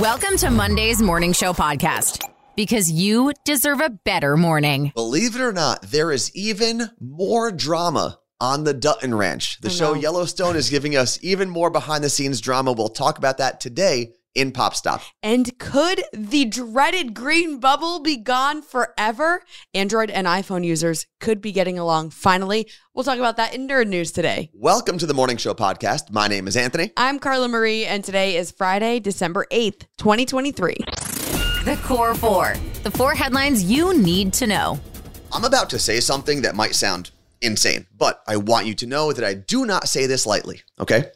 Welcome to Monday's Morning Show podcast because you deserve a better morning. Believe it or not, there is even more drama on the Dutton Ranch. The show Yellowstone is giving us even more behind the scenes drama. We'll talk about that today in Pop Stop. And could the dreaded green bubble be gone forever? Android and iPhone users could be getting along finally. We'll talk about that in Nerd News today. Welcome to the Morning Show podcast. My name is Anthony. I'm Carla Marie, and today is Friday, December 8th, 2023. The Core Four. The four headlines you need to know. I'm about to say something that might sound insane, but I want you to know that I do not say this lightly, okay?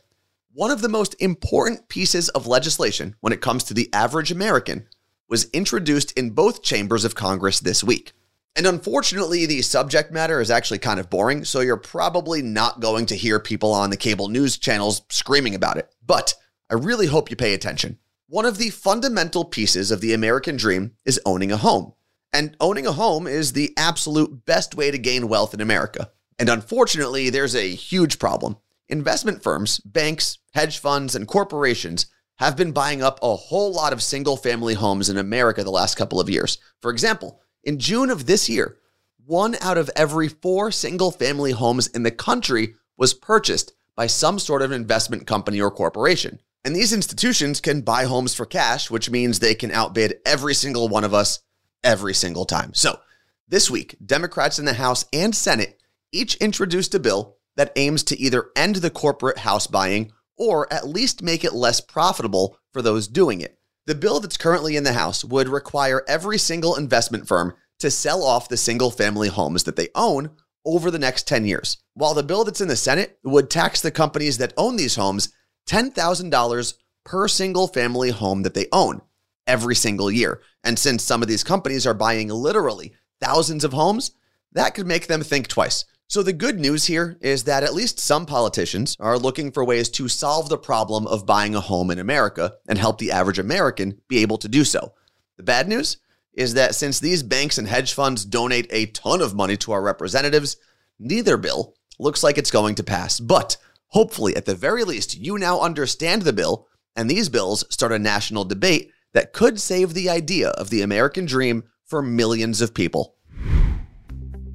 One of the most important pieces of legislation when it comes to the average American was introduced in both chambers of Congress this week. And unfortunately, the subject matter is actually kind of boring, so you're probably not going to hear people on the cable news channels screaming about it. But I really hope you pay attention. One of the fundamental pieces of the American dream is owning a home. And owning a home is the absolute best way to gain wealth in America. And unfortunately, there's a huge problem. Investment firms, banks, hedge funds, and corporations have been buying up a whole lot of single family homes in America the last couple of years. For example, in June of this year, one out of every four single family homes in the country was purchased by some sort of investment company or corporation. And these institutions can buy homes for cash, which means they can outbid every single one of us every single time. So, this week, Democrats in the House and Senate each introduced a bill that aims to either end the corporate house buying or at least make it less profitable for those doing it. The bill that's currently in the House would require every single investment firm to sell off the single family homes that they own over the next 10 years, while the bill that's in the Senate would tax the companies that own these homes $10,000 per single family home that they own every single year. And since some of these companies are buying literally thousands of homes, that could make them think twice. So, the good news here is that at least some politicians are looking for ways to solve the problem of buying a home in America and help the average American be able to do so. The bad news is that since these banks and hedge funds donate a ton of money to our representatives, neither bill looks like it's going to pass. But hopefully, at the very least, you now understand the bill, and these bills start a national debate that could save the idea of the American dream for millions of people.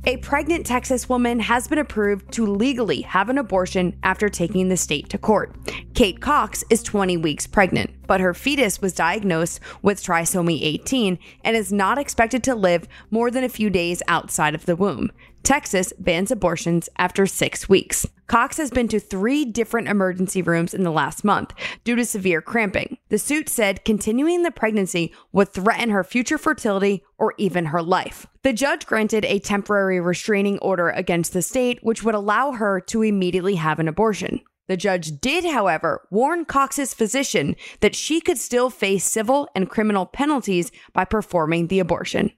A pregnant Texas woman has been approved to legally have an abortion after taking the state to court. Kate Cox is 20 weeks pregnant, but her fetus was diagnosed with trisomy 18 and is not expected to live more than a few days outside of the womb. Texas bans abortions after six weeks. Cox has been to three different emergency rooms in the last month due to severe cramping. The suit said continuing the pregnancy would threaten her future fertility or even her life. The judge granted a temporary restraining order against the state, which would allow her to immediately have an abortion. The judge did, however, warn Cox's physician that she could still face civil and criminal penalties by performing the abortion.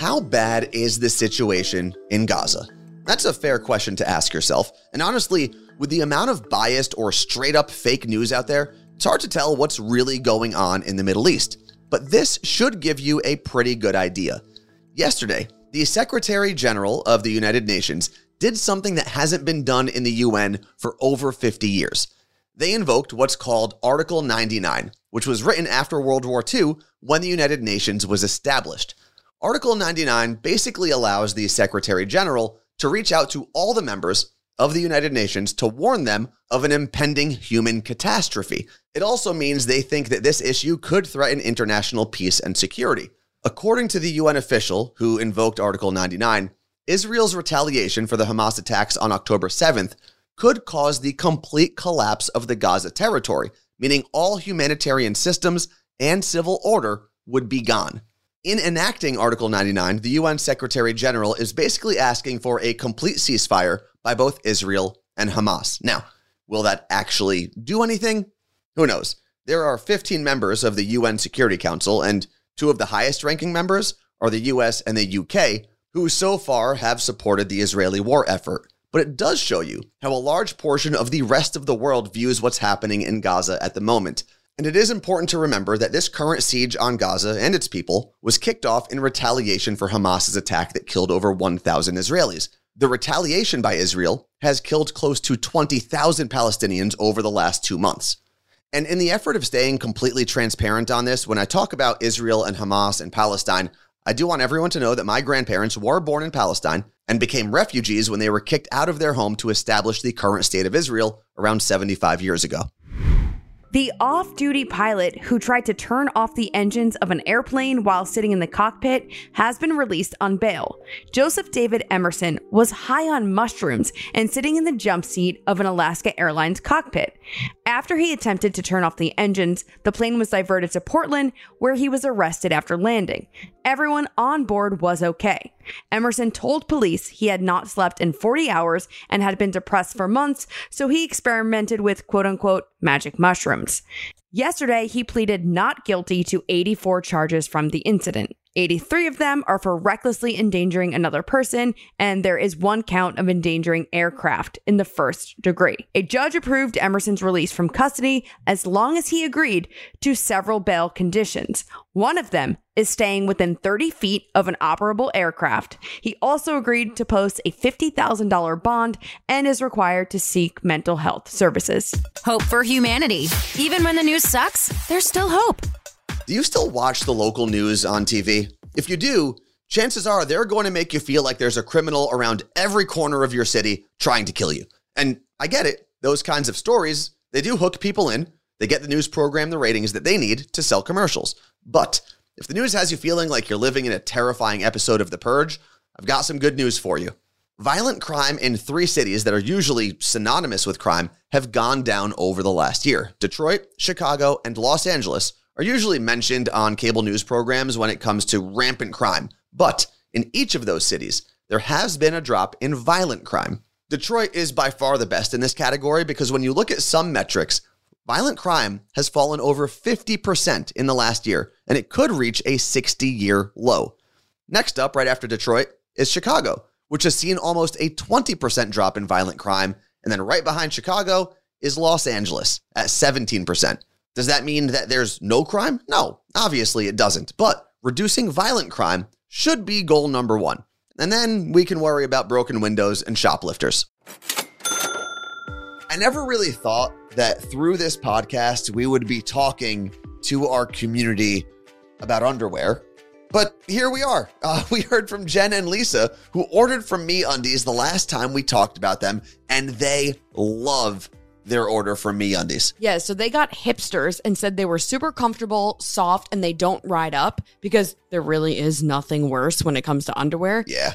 How bad is the situation in Gaza? That's a fair question to ask yourself. And honestly, with the amount of biased or straight up fake news out there, it's hard to tell what's really going on in the Middle East. But this should give you a pretty good idea. Yesterday, the Secretary General of the United Nations did something that hasn't been done in the UN for over 50 years. They invoked what's called Article 99, which was written after World War II when the United Nations was established. Article 99 basically allows the Secretary General to reach out to all the members of the United Nations to warn them of an impending human catastrophe. It also means they think that this issue could threaten international peace and security. According to the UN official who invoked Article 99, Israel's retaliation for the Hamas attacks on October 7th could cause the complete collapse of the Gaza territory, meaning all humanitarian systems and civil order would be gone. In enacting Article 99, the UN Secretary General is basically asking for a complete ceasefire by both Israel and Hamas. Now, will that actually do anything? Who knows? There are 15 members of the UN Security Council, and two of the highest ranking members are the US and the UK, who so far have supported the Israeli war effort. But it does show you how a large portion of the rest of the world views what's happening in Gaza at the moment. And it is important to remember that this current siege on Gaza and its people was kicked off in retaliation for Hamas's attack that killed over 1,000 Israelis. The retaliation by Israel has killed close to 20,000 Palestinians over the last two months. And in the effort of staying completely transparent on this, when I talk about Israel and Hamas and Palestine, I do want everyone to know that my grandparents were born in Palestine and became refugees when they were kicked out of their home to establish the current state of Israel around 75 years ago. The off duty pilot who tried to turn off the engines of an airplane while sitting in the cockpit has been released on bail. Joseph David Emerson was high on mushrooms and sitting in the jump seat of an Alaska Airlines cockpit. After he attempted to turn off the engines, the plane was diverted to Portland, where he was arrested after landing. Everyone on board was okay. Emerson told police he had not slept in 40 hours and had been depressed for months, so he experimented with quote unquote magic mushrooms. Yesterday, he pleaded not guilty to 84 charges from the incident. 83 of them are for recklessly endangering another person, and there is one count of endangering aircraft in the first degree. A judge approved Emerson's release from custody as long as he agreed to several bail conditions. One of them is staying within 30 feet of an operable aircraft. He also agreed to post a $50,000 bond and is required to seek mental health services. Hope for humanity. Even when the news sucks, there's still hope. Do you still watch the local news on TV? If you do, chances are they're going to make you feel like there's a criminal around every corner of your city trying to kill you. And I get it. Those kinds of stories, they do hook people in. They get the news program the ratings that they need to sell commercials. But if the news has you feeling like you're living in a terrifying episode of The Purge, I've got some good news for you. Violent crime in three cities that are usually synonymous with crime have gone down over the last year Detroit, Chicago, and Los Angeles are usually mentioned on cable news programs when it comes to rampant crime. But in each of those cities, there has been a drop in violent crime. Detroit is by far the best in this category because when you look at some metrics, violent crime has fallen over 50% in the last year, and it could reach a 60 year low. Next up, right after Detroit, is Chicago, which has seen almost a 20% drop in violent crime. And then right behind Chicago is Los Angeles at 17%. Does that mean that there's no crime? No, obviously it doesn't. But reducing violent crime should be goal number one. And then we can worry about broken windows and shoplifters. I never really thought that through this podcast we would be talking to our community about underwear. But here we are. Uh, we heard from Jen and Lisa, who ordered from MeUndies the last time we talked about them, and they love their order from MeUndies. Yeah, so they got hipsters and said they were super comfortable, soft, and they don't ride up because there really is nothing worse when it comes to underwear. Yeah.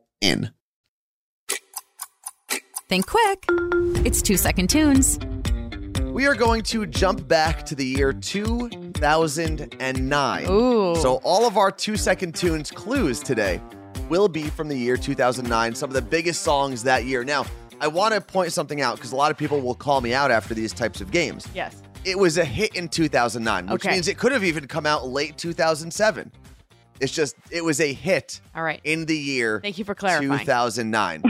in. Think quick. It's two second tunes. We are going to jump back to the year 2009. Ooh. So, all of our two second tunes clues today will be from the year 2009, some of the biggest songs that year. Now, I want to point something out because a lot of people will call me out after these types of games. Yes. It was a hit in 2009, which Okay. means it could have even come out late 2007. It's just, it was a hit All right. in the year Thank you for clarifying. 2009.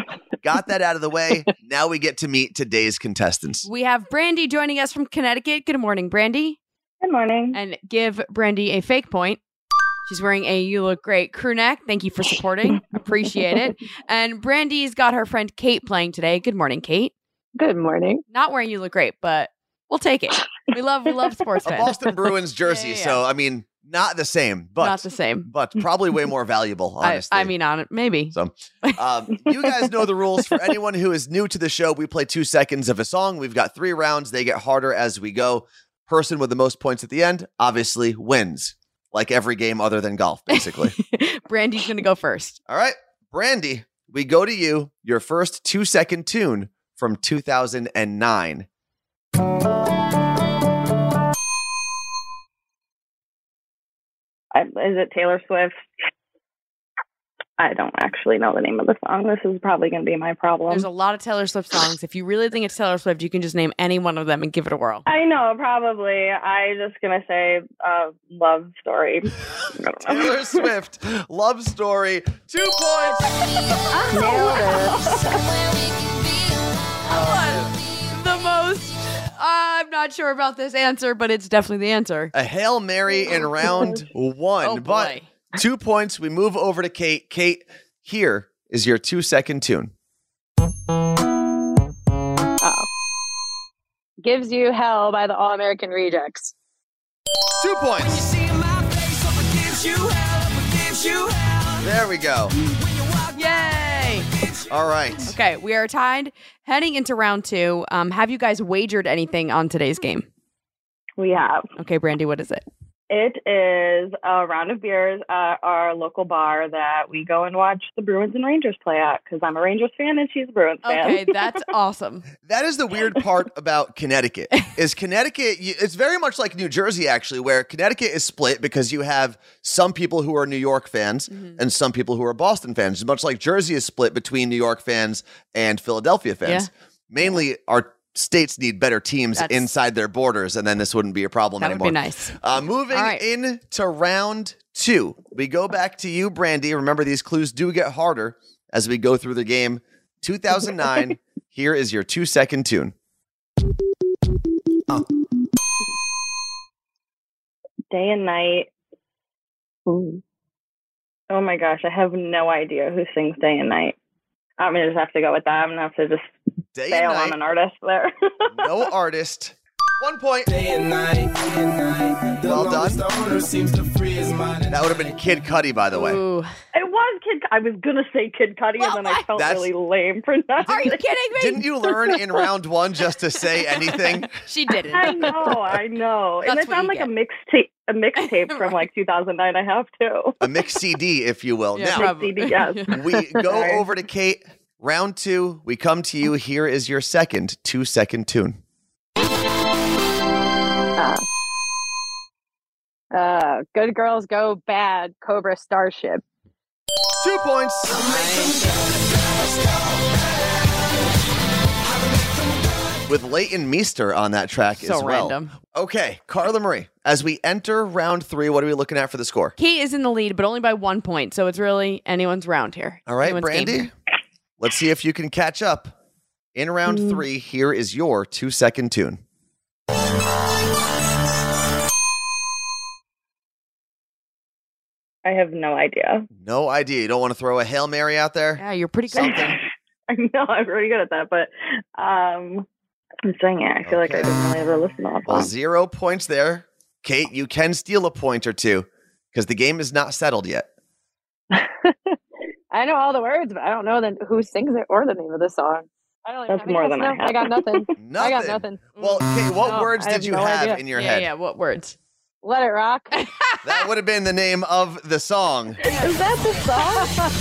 Got that out of the way. Now we get to meet today's contestants. We have Brandy joining us from Connecticut. Good morning, Brandy. Good morning. And give Brandy a fake point. She's wearing a You Look Great crew neck. Thank you for supporting. Appreciate it. And Brandy's got her friend Kate playing today. Good morning, Kate. Good morning. Not wearing You Look Great, but we'll take it. We love we love sports A fans. Boston Bruins jersey. Yeah, yeah, So, I mean, not the same, but Not the same. but probably way more valuable, I, honestly. I mean, on it, maybe. So, um, you guys know the rules. For anyone who is new to the show, we play two seconds of a song. We've got three rounds. They get harder as we go. person with the most points at the end obviously wins, like every game other than golf, basically. Brandy's to go first. All right, Brandy, we go to you. Your first two second tune from 2009. I, is it Taylor Swift? I don't actually know the name of the song. This is probably going to be my problem. There's a lot of Taylor Swift songs. If you really think it's Taylor Swift, you can just name any one of them and give it a whirl. I know, probably. I just gonna say uh, love story. I don't know. Taylor Swift, Love Story, two points. The most. I'm not sure about this answer, but it's definitely the answer. A Hail Mary in round one. Oh, but boy. two points. We move over to Kate. Kate, here is your two second tune. Oh. Gives You Hell by the All American Rejects. Two points. There we go. Yay! All right. Okay, we are tied. Heading into round two, um, have you guys wagered anything on today's game? We have. Okay, Brandy, what is it? It is a round of beers at our local bar that we go and watch the Bruins and Rangers play at because I'm a Rangers fan and she's a Bruins fan. Okay, that's awesome. That is the weird part about Connecticut. Is Connecticut? It's very much like New Jersey, actually, where Connecticut is split because you have some people who are New York fans mm-hmm. and some people who are Boston fans. Much like Jersey is split between New York fans and Philadelphia fans. Mainly, our states need better teams That's- inside their borders, and then this wouldn't be a problem That would anymore. be nice. Uh, moving All right. into round two, we go back to you, Brandy. Remember, these clues do get harder as we go through the game. 2009. here is your two second tune. Day and night. Ooh. Oh my gosh, I have no idea who sings Day and Night. I'm gonna just have to go with that. I'm gonna have to just Day bail and on night. an artist there. no artist. One point. Day and night, day and night. The Well done. longest owner seems to free his mind. That would have been Kid Cudi, by the way. Ooh. it was Kid. I was gonna say Kid Cudi, Well, and then I felt That's- really lame for not. Are you kidding me? Didn't you learn in round one just to say anything? She didn't. I know, I know, and That's it what sounds you like a mixtape, a mixtape from like 2009. I have too. A mix CD, if you will. Yeah, now, probably. CD, yes. we go over to Kate. Round two, we come to you. Here is your second two second tune. Uh, uh, Good Girls Go Bad, Cobra Starship. Two points. With Leighton Meester on that track So as well. random. Okay, Carla Marie, as we enter round three, what are we looking at for the score? Kate is in the lead, but only by one point, so it's really anyone's round here. All right, Anyone's game Brandy, here. Let's see if you can catch up. In round Mm. three, here is your two second tune. I have no idea. No idea. You don't want to throw a Hail Mary out there? Yeah, you're pretty good. Something. I know I'm pretty good at that, but um, I'm saying it. I feel like I Okay. didn't really ever listen to that Well, zero points there. Kate, you can steal a point or two because the game is not settled yet. I know all the words, but I don't know the, who sings it or the name of the song. I don't even That's I more yes, than I have. I got nothing. Nothing. I got nothing. Well, Kate, what No, words did have you no have idea. in your yeah, head? yeah. What words? Let it rock. That would have been the name of the song. Is that the song?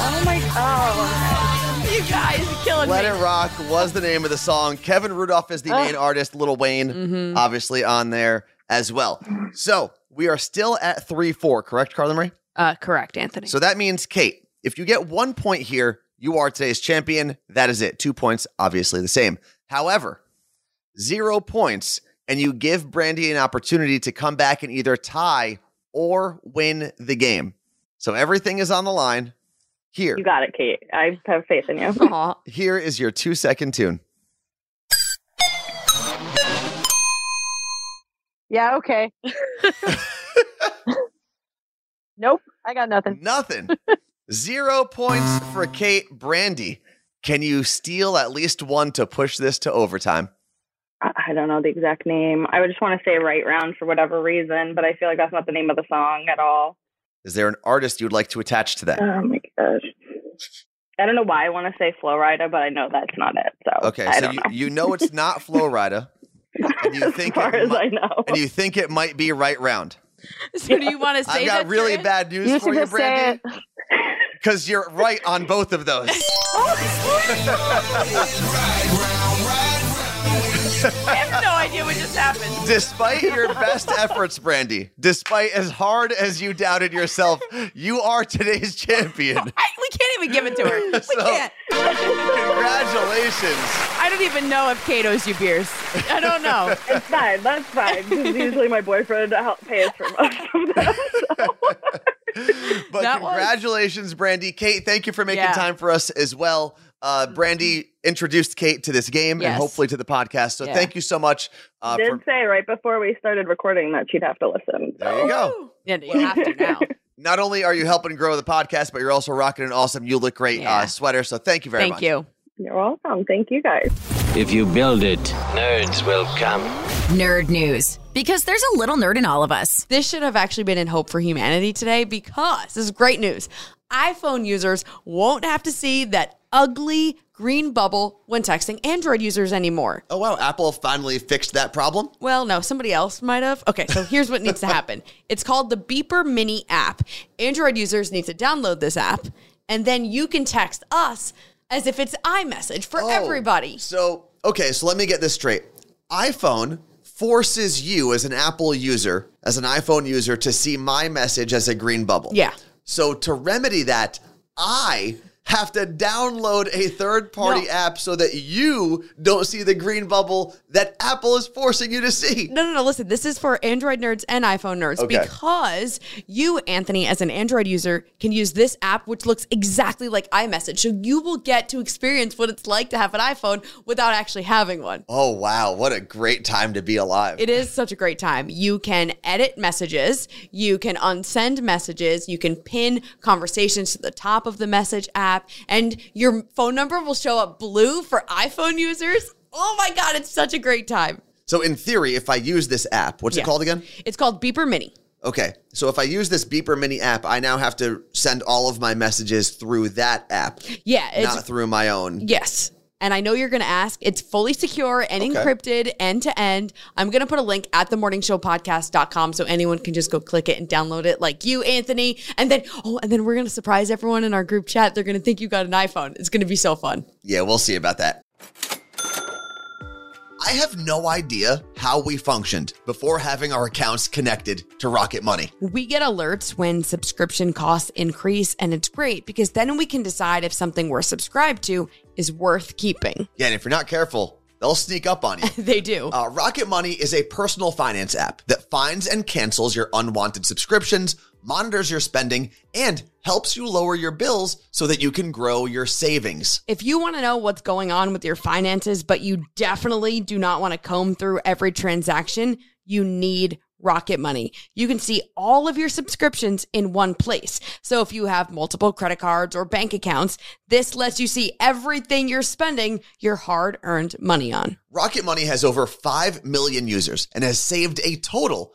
oh my god! you guys are killing Let me. Let It Rock was the name of the song. Kevin Rudolph is the main artist. Lil Wayne, Mhm. obviously, on there as well. So we are still at 3 4, correct, Carla Marie? Uh, correct, Anthony. So that means, Kate, if you get one point here, you are today's champion. That is it. Two points, obviously the same. However, zero points, and you give Brandy an opportunity to come back and either tie or win the game. So everything is on the line. Here, You got it, Kate. I have faith in you. Aw. here is your two second tune. yeah, okay. nope, I got nothing. Nothing. Zero points for Kate Brandy. Can you steal at least one to push this to overtime? I I don't know the exact name. I would just want to say right round for whatever reason, but I feel like that's not the name of the song at all. Is there an artist you'd like to attach to that? Oh my gosh. I don't know why I want to say Flo Rida, but I know that's not it. So Okay, I so don't you, know. you know it's not Flo Rida. and you as think far it as mi- I know. and you think it might be right round. So do you want to say I've got that really you're bad news You for you, just Brandy, because you're right on both of those. happened. Despite your best efforts, Brandy, despite as hard as you doubted yourself, you are today's champion. I, we can't even give it to her. We So- can't. Congratulations. I don't even know if Kate owes you beers. I don't know. It's fine. That's fine. Because usually my boyfriend help pays for most of them. But That was- congratulations, Brandy. Kate, thank you for making Yeah. time for us as well. Uh, Brandy introduced Kate to this game and hopefully to the podcast. So Yeah. thank you so much. Uh, Did for, say right before we started recording that she'd have to listen. there you go. Yeah, you have to now. Not only are you helping grow the podcast, but you're also rocking an awesome You Look Great Yeah. uh, sweater. So thank you very Thank much. you. You're welcome. Thank you guys. If you build it, nerds will come. Nerd news. Because there's a little nerd in all of us. This should have actually been in Hope for Humanity today because this is great news. iPhone users won't have to see that ugly green bubble when texting Android users anymore. Oh, wow. Apple finally fixed that problem. Well, no, somebody else might have. Okay, so here's what needs to happen. It's called the Beeper Mini app. Android users need to download this app, and then you can text us as if it's iMessage for Oh, everybody. So, okay, so let me get this straight. iPhone forces you as an Apple user, as an iPhone user, to see my message as a green bubble. Yeah. So, to remedy that, I have to download a third party No. app so that you don't see the green bubble that Apple is forcing you to see. No, no, no. Listen, this is for Android nerds and iPhone nerds Okay. because you, Anthony, as an Android user, can use this app, which looks exactly like iMessage. So you will get to experience what it's like to have an iPhone without actually having one. Oh, wow. What a great time to be alive. It is such a great time. You can edit messages, you can unsend messages, you can pin conversations to the top of the message app, and your phone number will show up blue for iPhone users. Oh my God, it's such a great time. so, in theory, if I use this app, what's Yeah. it called again? It's called Beeper Mini. Okay, so if I use this Beeper Mini app, I now have to send all of my messages through that app, Yeah, it's not through my own. Yes. And I know you're going to ask. It's fully secure and Okay. encrypted end to end. I'm going to put a link at themorningshowpodcast.com so anyone can just go click it and download it like you, Anthony. And then, oh, and then we're going to surprise everyone in our group chat. They're going to think you got an iPhone. It's going to be so fun. Yeah, we'll see about that. I have no idea how we functioned before having our accounts connected to Rocket Money. We get alerts when subscription costs increase, and it's great because then we can decide if something we're subscribed to is worth keeping. Yeah, and if you're not careful, they'll sneak up on you. They do. Uh, Rocket Money is a personal finance app that finds and cancels your unwanted subscriptions, monitors your spending, and helps you lower your bills so that you can grow your savings. If you want to know what's going on with your finances, but you definitely do not want to comb through every transaction, you need Rocket Money. You can see all of your subscriptions in one place. So if you have multiple credit cards or bank accounts, this lets you see everything you're spending your hard earned money on. Rocket Money has over 5 million users and has saved a total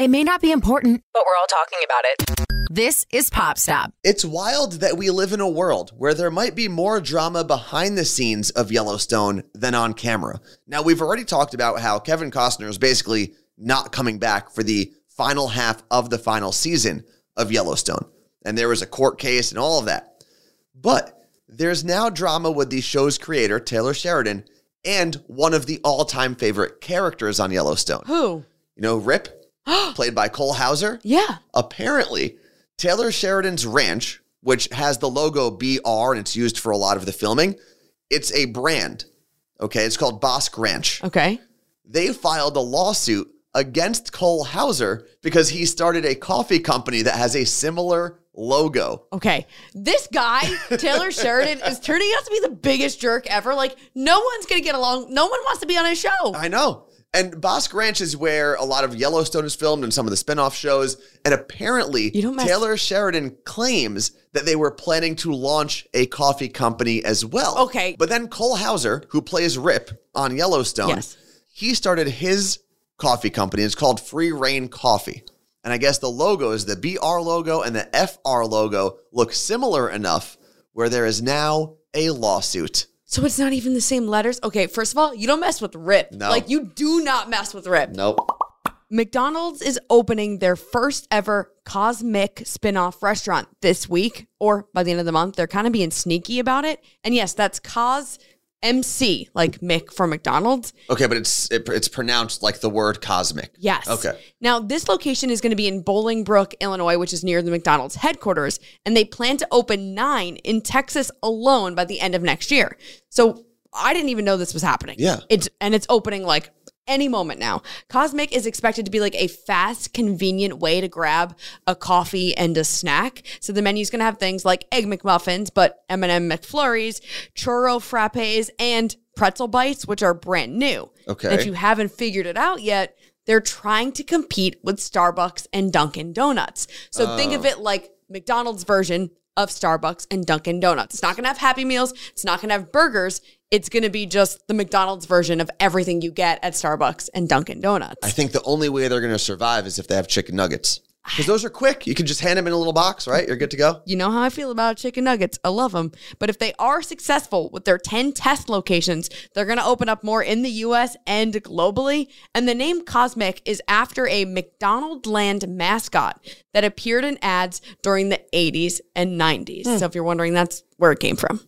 It may not be important, but we're all talking about it. This is Pop Stop. It's wild that we live in a world where there might be more drama behind the scenes of Yellowstone than on camera. Now, we've already talked about how Kevin Costner is basically not coming back for the final half of the final season of Yellowstone. And there was a court case and all of that. But there's now drama with the show's creator, Taylor Sheridan, and one of the all time favorite characters on Yellowstone. Who? You know, Rip, played by Cole Hauser Yeah. apparently Taylor Sheridan's ranch, which has the logo BR and it's used for a lot of the filming, it's a brand. Okay, it's called Bosque Ranch. Okay. They filed a lawsuit against Cole Hauser because he started a coffee company that has a similar logo. Okay. This guy, Taylor Sheridan, is turning out to be the biggest jerk ever. Like, no one's going to get along. No one wants to be on his show. I know. And Bosque Ranch is where a lot of Yellowstone is filmed and some of the spin-off shows. And apparently, Taylor Sheridan claims that they were planning to launch a coffee company as well. Okay. But then Cole Hauser, who plays Rip on Yellowstone, Yes. he started his coffee company. It's called Free Rein Coffee. And I guess the logos, the BR logo and the FR logo, look similar enough where there is now a lawsuit. So it's not even the same letters. Okay, first of all, you don't mess with Rip. No. Like you do not mess with Rip. Nope. McDonald's is opening their first ever Cosmic spin-off restaurant this week or by the end of the month. They're kind of being sneaky about it. And yes, that's Cos MC, like Mick for McDonald's. Okay, but it's it, it's pronounced like the word cosmic. Yes. Okay. Now, this location is going to be in Bolingbrook, Illinois, which is near the McDonald's headquarters, and they plan to open nine in Texas alone by the end of next year. So I didn't even know this was happening. Yeah. It's and it's opening like any moment now. Cosmic is expected to be like a fast, convenient way to grab a coffee and a snack. So the menu's going to have things like egg McMuffins, but M&M McFlurries, churro frappes, and pretzel bites, which are brand new. Okay. And if you haven't figured it out yet, they're trying to compete with Starbucks and Dunkin' Donuts. So think of it like McDonald's version of Starbucks and Dunkin' Donuts. It's not going to have Happy Meals. It's not going to have burgers. It's going to be just the McDonald's version of everything you get at Starbucks and Dunkin' Donuts. I think the only way they're going to survive is if they have chicken nuggets. Because those are quick. You can just hand them in a little box, right? You're good to go. you know how I feel about chicken nuggets. I love them. But if they are successful with their 10 test locations, they're going to open up more in the US and globally. And the name Cosmic is after a McDonald Land mascot that appeared in ads during the 80s and 90s. Hmm. So if you're wondering, that's where it came from.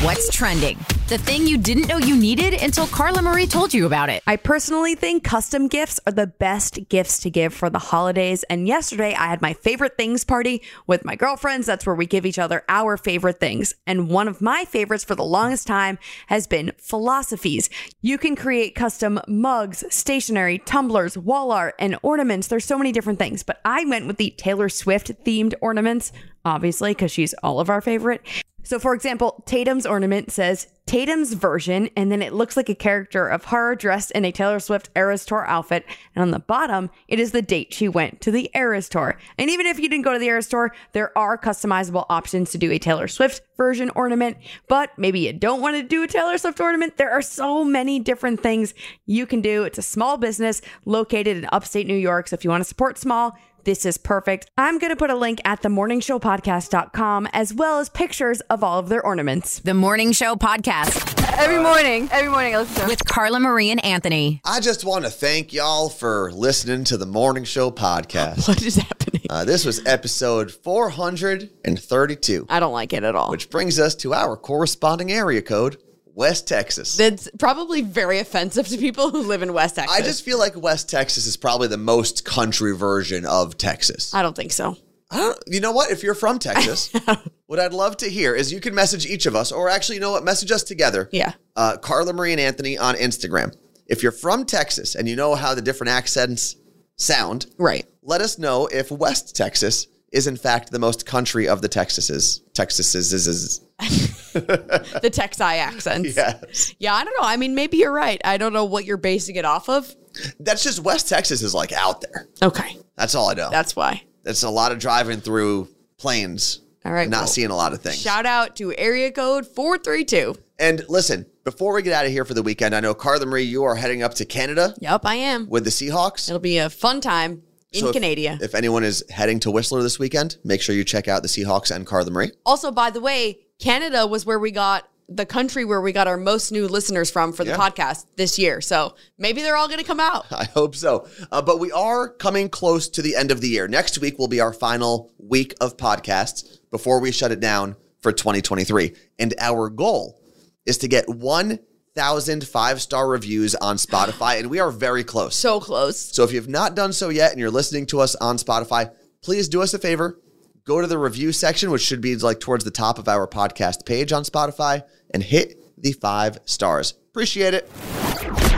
What's trending? The thing you didn't know you needed until Carla Marie told you about it. I personally think custom gifts are the best gifts to give for the holidays. And yesterday I had my favorite things party with my girlfriends. That's where we give each other our favorite things. And one of my favorites for the longest time has been philosophies. You can create custom mugs, stationery, tumblers, wall art, and ornaments. There's so many different things, but I went with the Taylor Swift themed ornaments, obviously, because she's all of our favorite. So, for example, Tatum's ornament says Tatum's version, and then it looks like a character of her dressed in a Taylor Swift Eras Tour outfit. And on the bottom, it is the date she went to the Eras Tour. And even if you didn't go to the Eras Tour, there are customizable options to do a Taylor Swift version ornament. But maybe you don't want to do a Taylor Swift ornament. There are so many different things you can do. It's a small business located in upstate New York. So, if you want to support small, this is perfect. I'm going to put a link at themorningshowpodcast.com as well as pictures of all of their ornaments. The Morning Show Podcast Every morning, every morning I listen to with Carla Marie and Anthony. I just want to thank y'all for listening to the Morning Show podcast. What is happening? Uh, this was episode 432, I don't like it at all. which brings us to our corresponding area code, West Texas. That's probably very offensive to people who live in West Texas. I just feel like West Texas is probably the most country version of Texas. I don't think so. I don't, you know what? If you're from Texas, what I'd love to hear is you can message each of us, or actually, you know what? Message us together. Yeah. Uh, Carla Marie and Anthony on Instagram. If you're from Texas and you know how the different accents sound, Right. let us know if West Texas is in fact the most country of the Texases. Texases is, is The Texai accents. yes. Yeah, I don't know. I mean, maybe you're right. I don't know what you're basing it off of. That's just West Texas is like out there. Okay. That's all I know. That's why. That's a lot of driving through plains. All right, not cool. seeing a lot of things. Shout out to area code 432. And listen, before we get out of here for the weekend, I know Carla Marie, you are heading up to Canada Yep, I am. with the Seahawks. It'll be a fun time in So if- Canada. If anyone is heading to Whistler this weekend, make sure you check out the Seahawks and Carla Marie. also, by the way, Canada was where we got the country where we got our most new listeners from for the Yeah. podcast this year. So maybe they're all going to come out. I hope so. Uh, but we are coming close to the end of the year. Next week will be our final week of podcasts before we shut it down for 2023. And our goal is to get 1,000 five star reviews on Spotify. And we are very close. So close. So if you've not done so yet and you're listening to us on Spotify, please do us a favor. Go to the review section, which should be like towards the top of our podcast page on Spotify, and hit the five stars. Appreciate it.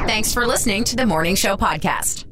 Thanks for listening to the Morning Show Podcast.